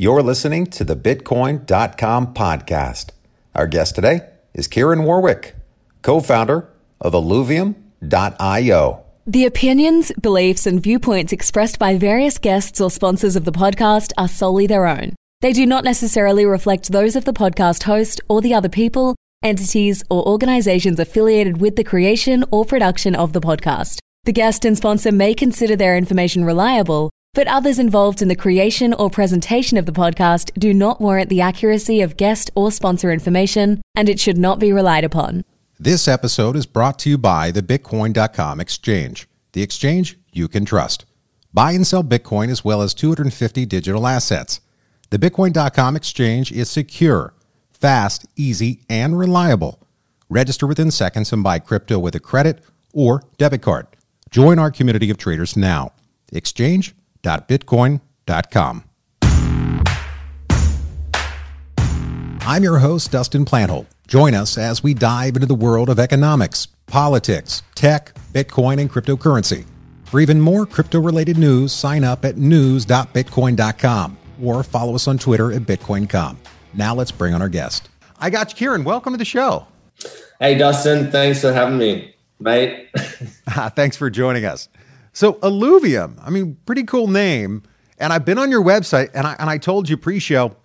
You're listening to the Bitcoin.com podcast. Our guest today is Kieran Warwick, co founder of Illuvium.io. The opinions, beliefs, and viewpoints expressed by various guests or sponsors of the podcast are solely their own. They do not necessarily reflect those of the podcast host or the other people, entities, or organizations affiliated with the creation or production of the podcast. The guest and sponsor may consider their information reliable but others involved in the creation or presentation of the podcast do not warrant the accuracy of guest or sponsor information, and it should not be relied upon. This episode is brought to you by the Bitcoin.com exchange, the exchange you can trust. Buy and sell Bitcoin as well as 250 digital assets. The Bitcoin.com exchange is secure, fast, easy, and reliable. Register within seconds and buy crypto with a credit or debit card. Join our community of traders now. Exchange www.bitcoin.com. I'm your host, Dustin Plantholt. Join us as we dive into the world of economics, politics, tech, Bitcoin, and cryptocurrency. For even more crypto related news, sign up at news.bitcoin.com or follow us on Twitter at BitcoinCom. Now let's bring on our guest. I got you, Kieran. Welcome to the show. Hey, Dustin. Thanks for having me, mate. Thanks for joining us. So Illuvium, I mean, pretty cool name. And I've been on your website, and I and I told you pre-show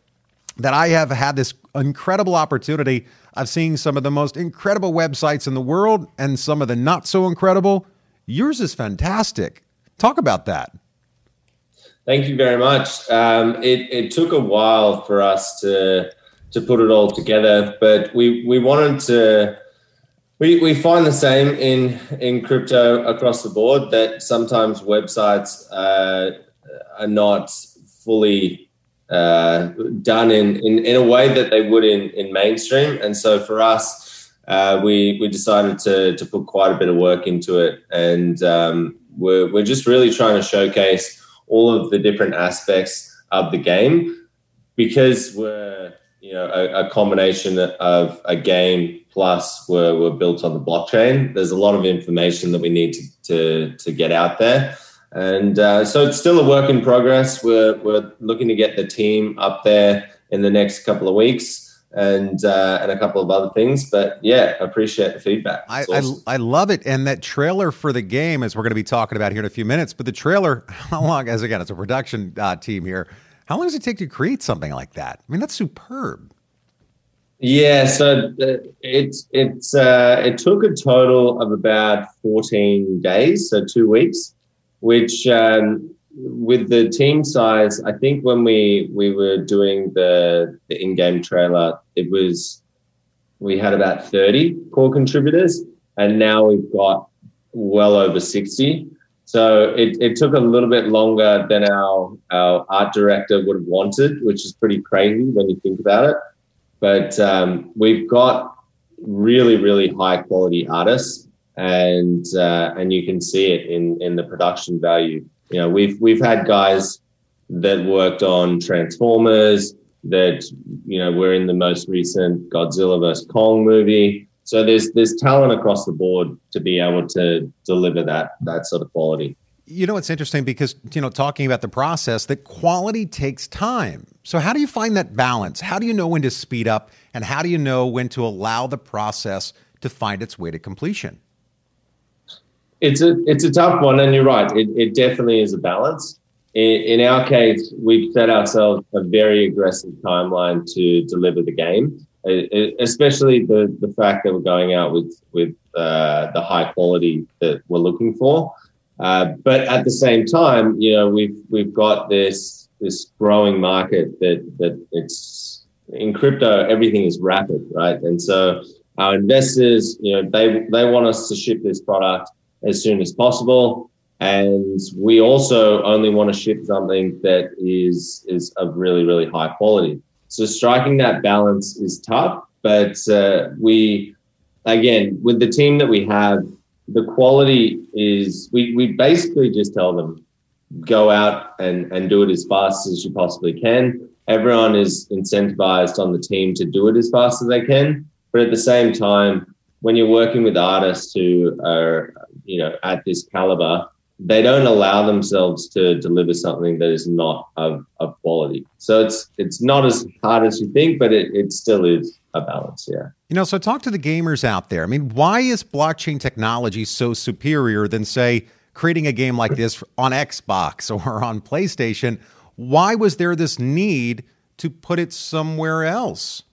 that I have had this incredible opportunity of seeing some of the most incredible websites in the world and some of the not so incredible. Yours is fantastic. Talk about that. Thank you very much. Um, it, it took a while for us to to put it all together, but we we wanted to we, we find the same in in crypto across the board that sometimes websites uh, are not fully uh, done in, in, in a way that they would in, in mainstream. And so for us, uh, we we decided to to put quite a bit of work into it, and um, we're we're just really trying to showcase all of the different aspects of the game because we're you know a, a combination of a game plus were, were built on the blockchain. There's a lot of information that we need to, to, to get out there. And uh, so it's still a work in progress. We're, we're looking to get the team up there in the next couple of weeks and uh, and a couple of other things. But yeah, appreciate the feedback. I, awesome. I, I love it, and that trailer for the game, as we're going to be talking about here in a few minutes. But the trailer, how long? As again, it's a production uh, team here. How long does it take to create something like that? I mean, that's superb. Yeah, so it's it's uh, it took a total of about fourteen days, so two weeks, which um, with the team size, I think when we we were doing the the in-game trailer, it was we had about thirty core contributors, and now we've got well over sixty. So it, it took a little bit longer than our our art director would have wanted, which is pretty crazy when you think about it. But um, we've got really, really high quality artists, and uh, and you can see it in in the production value. You know, we've we've had guys that worked on Transformers, that you know were in the most recent Godzilla vs Kong movie. So there's there's talent across the board to be able to deliver that that sort of quality. You know, it's interesting because, you know, talking about the process, that quality takes time. So, how do you find that balance? How do you know when to speed up and how do you know when to allow the process to find its way to completion? It's a it's a tough one, and you're right. It, it definitely is a balance. In, in our case, we've set ourselves a very aggressive timeline to deliver the game, especially the the fact that we're going out with with uh, the high quality that we're looking for. Uh, but at the same time, you know, we've we've got this this growing market that that it's in crypto, everything is rapid, right? And so our investors, you know, they they want us to ship this product as soon as possible. And we also only want to ship something that is is of really, really high quality. So striking that balance is tough, but uh, we again with the team that we have, the quality is we, we basically just tell them go out and, and do it as fast as you possibly can. Everyone is incentivized on the team to do it as fast as they can. But at the same time, when you're working with artists who are, you know, at this caliber, they don't allow themselves to deliver something that is not of, of quality. So it's it's not as hard as you think, but it, it still is a balance. Yeah. You know, so talk to the gamers out there. I mean, why is blockchain technology so superior than say creating a game like this on Xbox or on PlayStation? Why was there this need to put it somewhere else?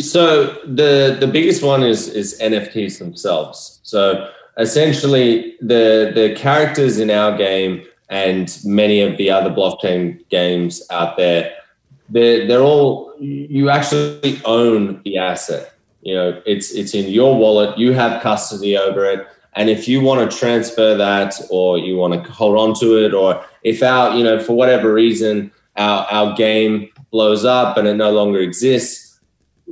So the the biggest one is is NFTs themselves. So essentially the the characters in our game and many of the other blockchain games out there they're, they're all you actually own the asset. You know it's it's in your wallet. You have custody over it. And if you want to transfer that or you want to hold on to it or if our you know for whatever reason our our game blows up and it no longer exists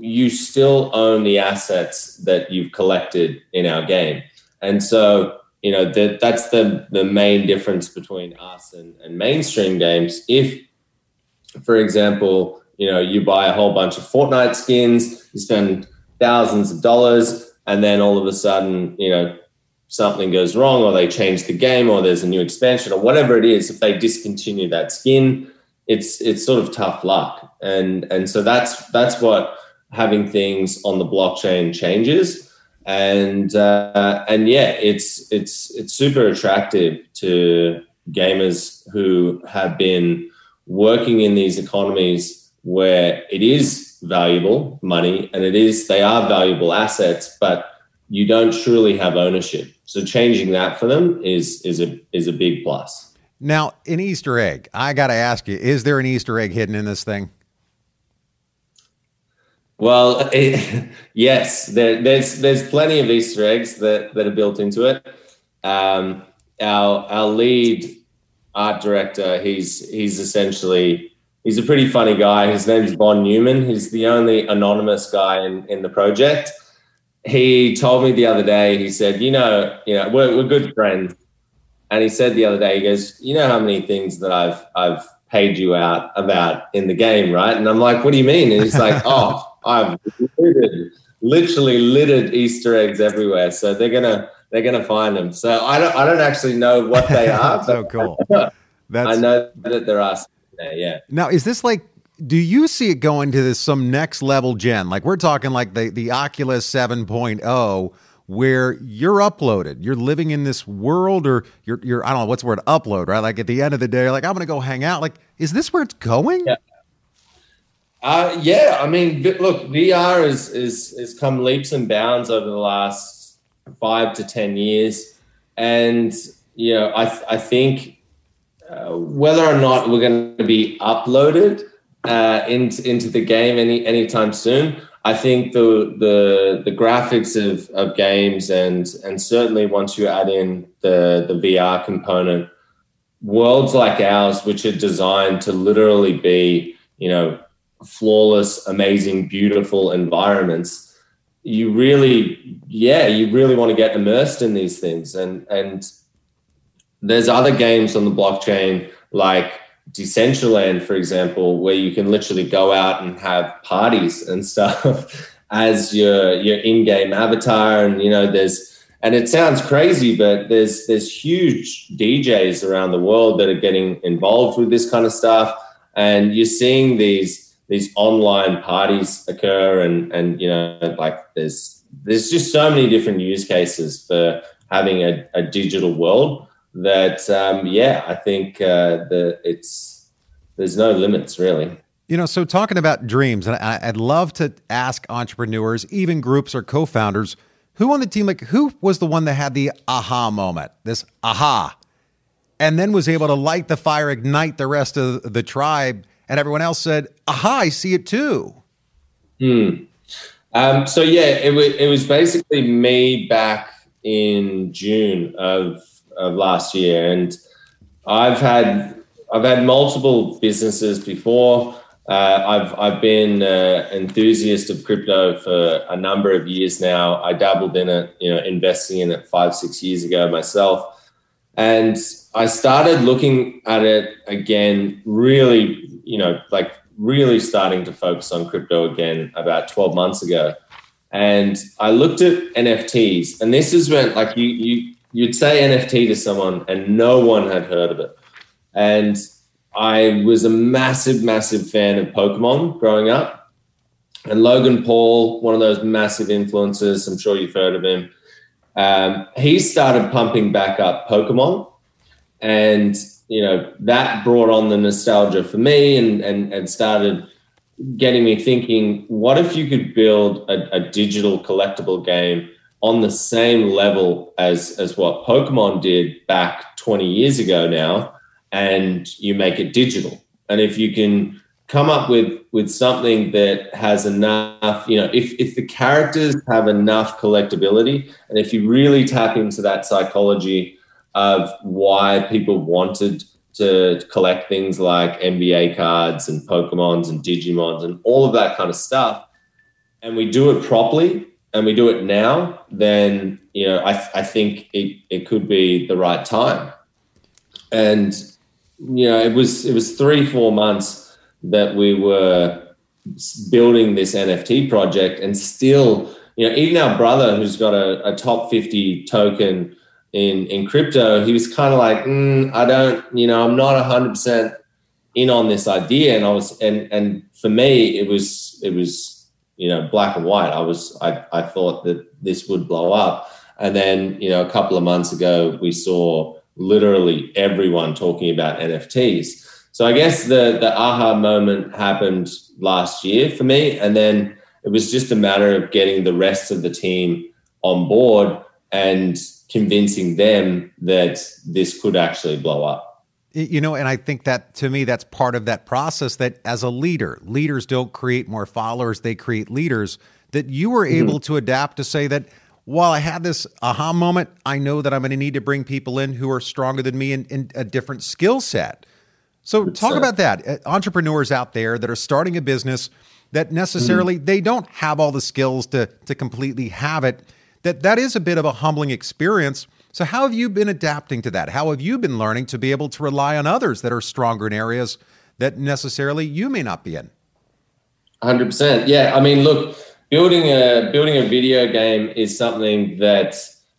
you still own the assets that you've collected in our game. And so, you know, that that's the the main difference between us and, and mainstream games. If, for example, you know, you buy a whole bunch of Fortnite skins, you spend thousands of dollars, and then all of a sudden, you know, something goes wrong or they change the game or there's a new expansion or whatever it is, if they discontinue that skin, it's it's sort of tough luck. And and so that's that's what having things on the blockchain changes and uh, and yeah, it's it's it's super attractive to gamers who have been working in these economies where it is valuable money and it is they are valuable assets, but you don't truly have ownership. So changing that for them is is a is a big plus. Now, an Easter egg. I got to ask you: Is there an Easter egg hidden in this thing? Well, it, yes, there, there's there's plenty of Easter eggs that, that are built into it. Um, our our lead art director, he's he's essentially he's a pretty funny guy. His name's Bon Newman. He's the only anonymous guy in, in the project. He told me the other day. He said, "You know, you know, we're, we're good friends." And he said the other day, he goes, "You know how many things that I've I've paid you out about in the game, right?" And I'm like, "What do you mean?" And he's like, "Oh." I've littered, literally littered Easter eggs everywhere. So they're gonna they're gonna find them. So I don't I don't actually know what they are. so cool. That's... I know that there are. There, yeah. Now is this like? Do you see it going to this some next level gen? Like we're talking like the the Oculus 7.0 where you're uploaded. You're living in this world or you're you're I don't know what's the word upload, right? Like at the end of the day, like I'm gonna go hang out. Like, is this where it's going? Yeah. Uh, yeah, I mean, look, VR is is has come leaps and bounds over the last five to ten years, and you know, I I think uh, whether or not we're going to be uploaded uh, into into the game any anytime soon, I think the the the graphics of, of games and and certainly once you add in the the VR component, worlds like ours, which are designed to literally be you know flawless, amazing, beautiful environments, you really, yeah, you really want to get immersed in these things. And and there's other games on the blockchain like Decentraland, for example, where you can literally go out and have parties and stuff as your your in-game avatar. And you know, there's and it sounds crazy, but there's there's huge DJs around the world that are getting involved with this kind of stuff. And you're seeing these these online parties occur and and you know like there's there's just so many different use cases for having a, a digital world that um, yeah i think uh, the it's there's no limits really. You know so talking about dreams and I, i'd love to ask entrepreneurs even groups or co-founders who on the team like who was the one that had the aha moment this aha and then was able to light the fire ignite the rest of the tribe and everyone else said, "Aha, I see it too." Hmm. Um, so yeah, it, w- it was basically me back in June of of last year, and I've had I've had multiple businesses before. Uh, I've I've been an enthusiast of crypto for a number of years now. I dabbled in it, you know, investing in it five six years ago myself, and I started looking at it again, really you know, like really starting to focus on crypto again about 12 months ago. And I looked at NFTs, and this is when, like, you, you, you'd say NFT to someone and no one had heard of it. And I was a massive, massive fan of Pokemon growing up. And Logan Paul, one of those massive influencers, I'm sure you've heard of him. Um, he started pumping back up Pokemon. And, you know, that brought on the nostalgia for me and, and, and started getting me thinking what if you could build a, a digital collectible game on the same level as as what Pokemon did back 20 years ago now, and you make it digital. And if you can come up with with something that has enough, you know, if if the characters have enough collectability, and if you really tap into that psychology of why people wanted to collect things like NBA cards and Pokemons and Digimons and all of that kind of stuff, and we do it properly, and we do it now, then you know I, I think it, it could be the right time. And you know it was it was three four months that we were building this NFT project, and still you know even our brother who's got a, a top fifty token in in crypto, he was kind of like mm, I don't you know I'm not hundred percent in on this idea, and I was and and for me it was it was you know, black and white. I was, I, I thought that this would blow up. And then, you know, a couple of months ago, we saw literally everyone talking about NFTs. So I guess the, the aha moment happened last year for me. And then it was just a matter of getting the rest of the team on board and convincing them that this could actually blow up. You know, and I think that to me, that's part of that process that as a leader, leaders don't create more followers, they create leaders. That you were mm-hmm. able to adapt to say that while I had this aha moment, I know that I'm going to need to bring people in who are stronger than me in, in a different skill set. So, talk about that. Uh, entrepreneurs out there that are starting a business that necessarily mm-hmm. they don't have all the skills to to completely have it. That that is a bit of a humbling experience so, how have you been adapting to that? How have you been learning to be able to rely on others that are stronger in areas that necessarily you may not be in? 100%. Yeah. I mean, look, building a building a video game is something that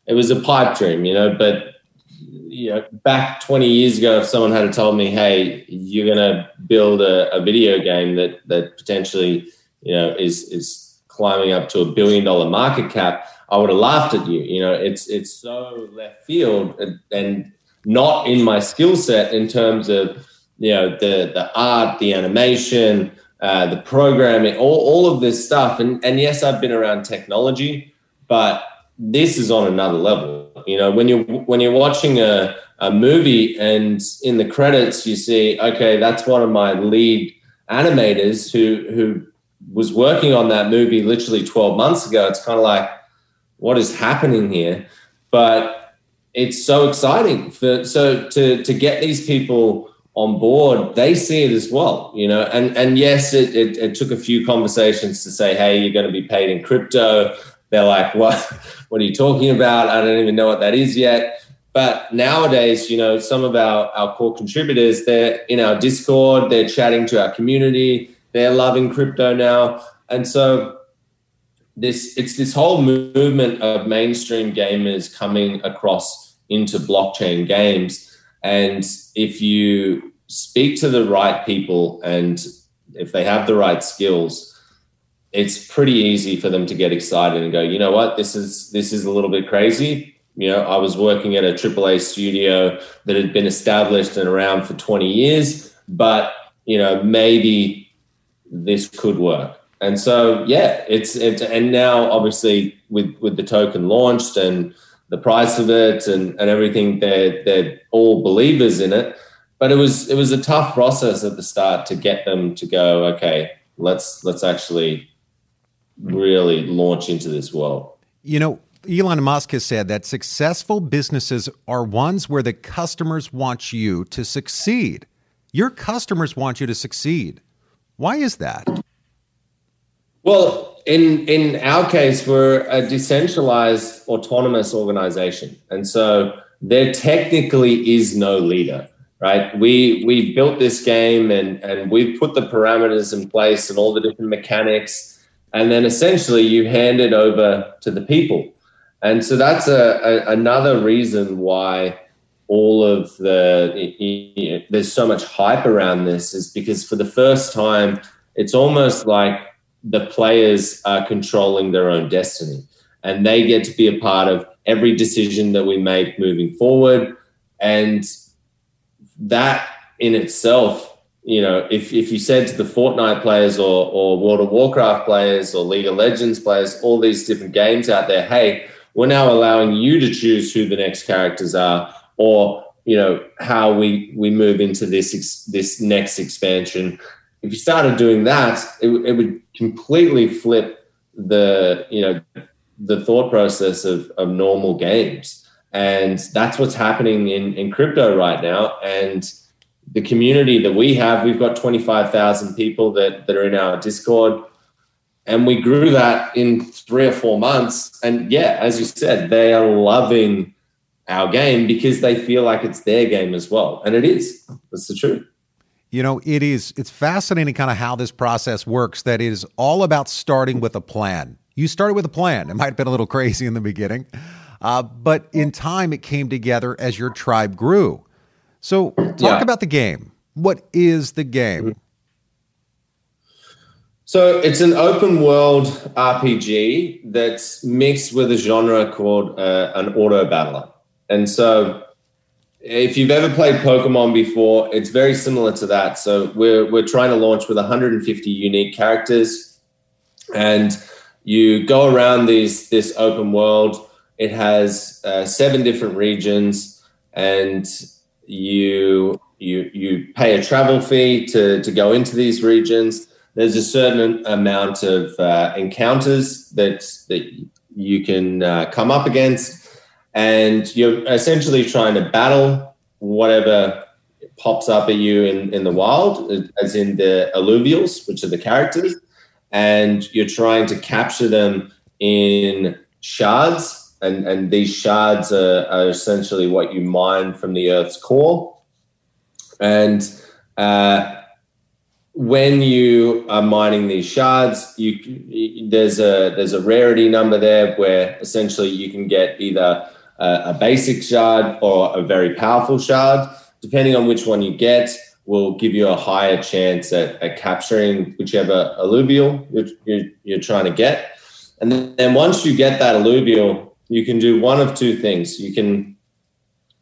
it was a pipe dream, you know, but you know, back 20 years ago, if someone had told me, hey, you're going to build a, a video game that, that potentially, you know, is, is climbing up to a billion dollar market cap, I would have laughed at you. You know, it's it's so left field and, and not in my skill set in terms of you know the the art, the animation, uh, the programming, all, all of this stuff. And and yes, I've been around technology, but this is on another level. You know, when you when you're watching a a movie and in the credits you see, okay, that's one of my lead animators who who was working on that movie literally 12 months ago. It's kind of like what is happening here? But it's so exciting for so to to get these people on board, they see it as well, you know. And and yes, it, it, it took a few conversations to say, hey, you're going to be paid in crypto. They're like, what? What are you talking about? I don't even know what that is yet. But nowadays, you know, some of our, our core contributors, they're in our Discord, they're chatting to our community, they're loving crypto now. And so this it's this whole movement of mainstream gamers coming across into blockchain games. And if you speak to the right people and if they have the right skills it's pretty easy for them to get excited and go you know what? This is this is a little bit crazy. You know i was working at a aaa studio that had been established and around for 20 years but you know maybe this could work and so yeah, it's it, and now obviously with with the token launched and the price of it and and everything, they're they're all believers in it. But it was it was a tough process at the start to get them to go. Okay, let's let's actually really launch into this world. You know, Elon Musk has said that successful businesses are ones where the customers want you to succeed. Your customers want you to succeed. Why is that? Well, in in our case, we're a decentralized autonomous organization, and so there technically is no leader, right? We we built this game and and we've put the parameters in place and all the different mechanics, and then essentially you hand it over to the people. And so that's a, a another reason why all of the you know, there's so much hype around this is because for the first time it's almost like the players are controlling their own destiny and they get to be a part of every decision that we make moving forward and that in itself you know if, if you said to the fortnite players or, or world of warcraft players or league of legends players all these different games out there hey we're now allowing you to choose who the next characters are or you know how we we move into this ex- this next expansion. If you started doing that, it, it would completely flip the you know the thought process of, of normal games, and that's what's happening in in crypto right now. And the community that we have, we've got twenty five thousand people that that are in our Discord and we grew that in three or four months and yeah as you said they are loving our game because they feel like it's their game as well. And it is. That's the truth. You know, it is it's fascinating kind of how this process works that is all about starting with a plan. You started with a plan. It might have been a little crazy in the beginning. Uh, but in time it came together as your tribe grew. So talk yeah. about the game. What is the game? Mm-hmm. So it's an open world RPG that's mixed with a genre called uh, an auto battler. And so if you've ever played Pokemon before, it's very similar to that. So we're we're trying to launch with 150 unique characters, and you go around these this open world. It has uh, seven different regions, and you you you pay a travel fee to to go into these regions. There's a certain amount of uh, encounters that that you can uh, come up against and you're essentially trying to battle whatever pops up at you in, in the wild, as in the Illuvials, which are the characters, and you're trying to capture them in shards. And, and these shards are, are essentially what you mine from the Earth's core. And uh, when you are mining these shards, you, there's a there's a rarity number there where essentially you can get either a, a basic shard or a very powerful shard. Depending on which one you get, will give you a higher chance at, at capturing whichever Illuvial you're, you're, you're, trying to get. And then once you get that Illuvial, you can do one of two things. You can,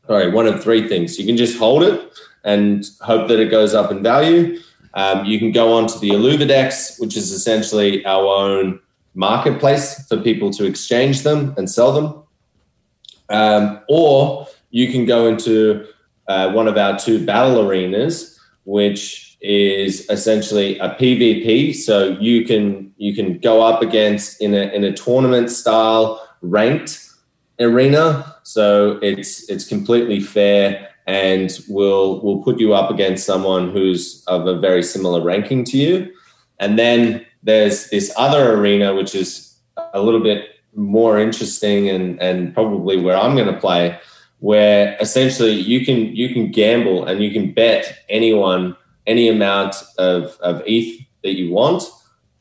sorry, one of three things. You can just hold it and hope that it goes up in value. Um, you can go on to the IlluviDEX, which is essentially our own marketplace for people to exchange them and sell them. Um, or you can go into uh, one of our two battle arenas, which is essentially a PvP. So you can you can go up against in a in a tournament style ranked arena. So it's it's completely fair and we'll we'll put you up against someone who's of a very similar ranking to you. And then there's this other arena which is a little bit more interesting and and probably where I'm going to play, where essentially you can you can gamble and you can bet anyone any amount of of ETH that you want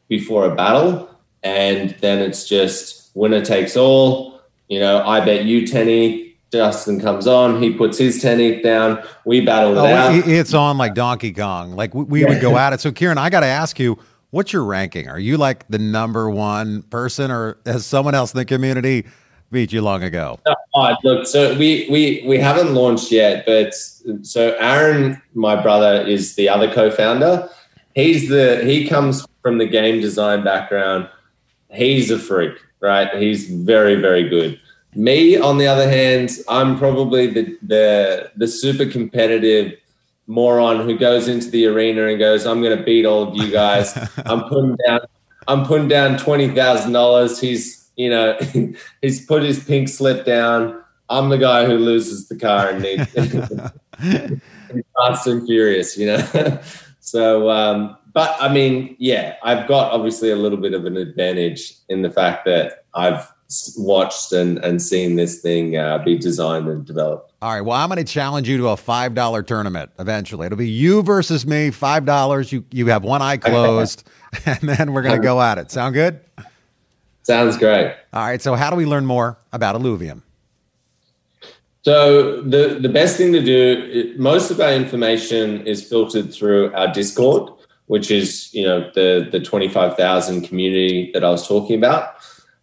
before a battle, and then it's just winner takes all. You know, I bet you ten ETH. Justin comes on, he puts his 10 ETH down, we battle it oh, out. It's on like Donkey Kong. Like we, we would go at it. So, Kieran, I got to ask you, What's your ranking? Are you like the number one person, or has someone else in the community beat you long ago? Uh, look, so we we we haven't launched yet, but so Aaron, my brother, is the other co-founder. He's the he comes from the game design background. He's a freak, right? He's very very good. Me, on the other hand, I'm probably the the the super competitive moron who goes into the arena and goes, "I'm going to beat all of you guys. I'm putting down, I'm putting down twenty thousand dollars." He's, you know, he's put his pink slip down. I'm the guy who loses the car and needs fast and furious, you know. so, um, but I mean, yeah, I've got obviously a little bit of an advantage in the fact that I've watched and, and seen this thing uh, be designed and developed. All right. Well, I'm going to challenge you to a five dollar tournament eventually. It'll be you versus me. Five dollars. You you have one eye closed, and then we're going to go at it. Sound good? Sounds great. All right. So, how do we learn more about Illuvium? So the the best thing to do, most of our information is filtered through our Discord, which is you know the the twenty five thousand community that I was talking about.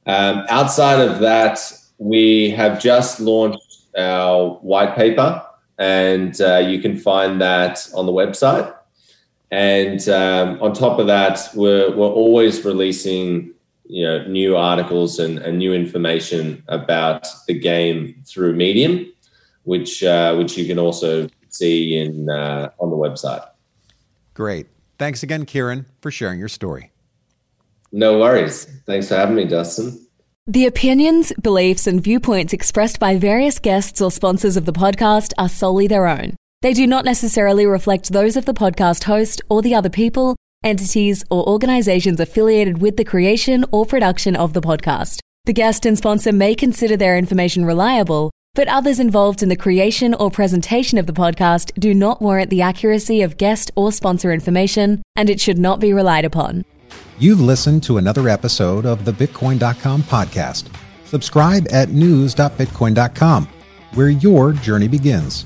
Um, outside of that, we have just launched our white paper, and uh, you can find that on the website. And um, on top of that, we're we're always releasing you know new articles and, and new information about the game through Medium, which uh, which you can also see in uh, on the website. Great. Thanks again, Kieran, for sharing your story. No worries. Thanks for having me, Dustin. The opinions, beliefs, and viewpoints expressed by various guests or sponsors of the podcast are solely their own. They do not necessarily reflect those of the podcast host or the other people, entities, or organizations affiliated with the creation or production of the podcast. The guest and sponsor may consider their information reliable, but others involved in the creation or presentation of the podcast do not warrant the accuracy of guest or sponsor information, and it should not be relied upon. You've listened to another episode of the Bitcoin.com podcast. Subscribe at news.bitcoin.com, where your journey begins.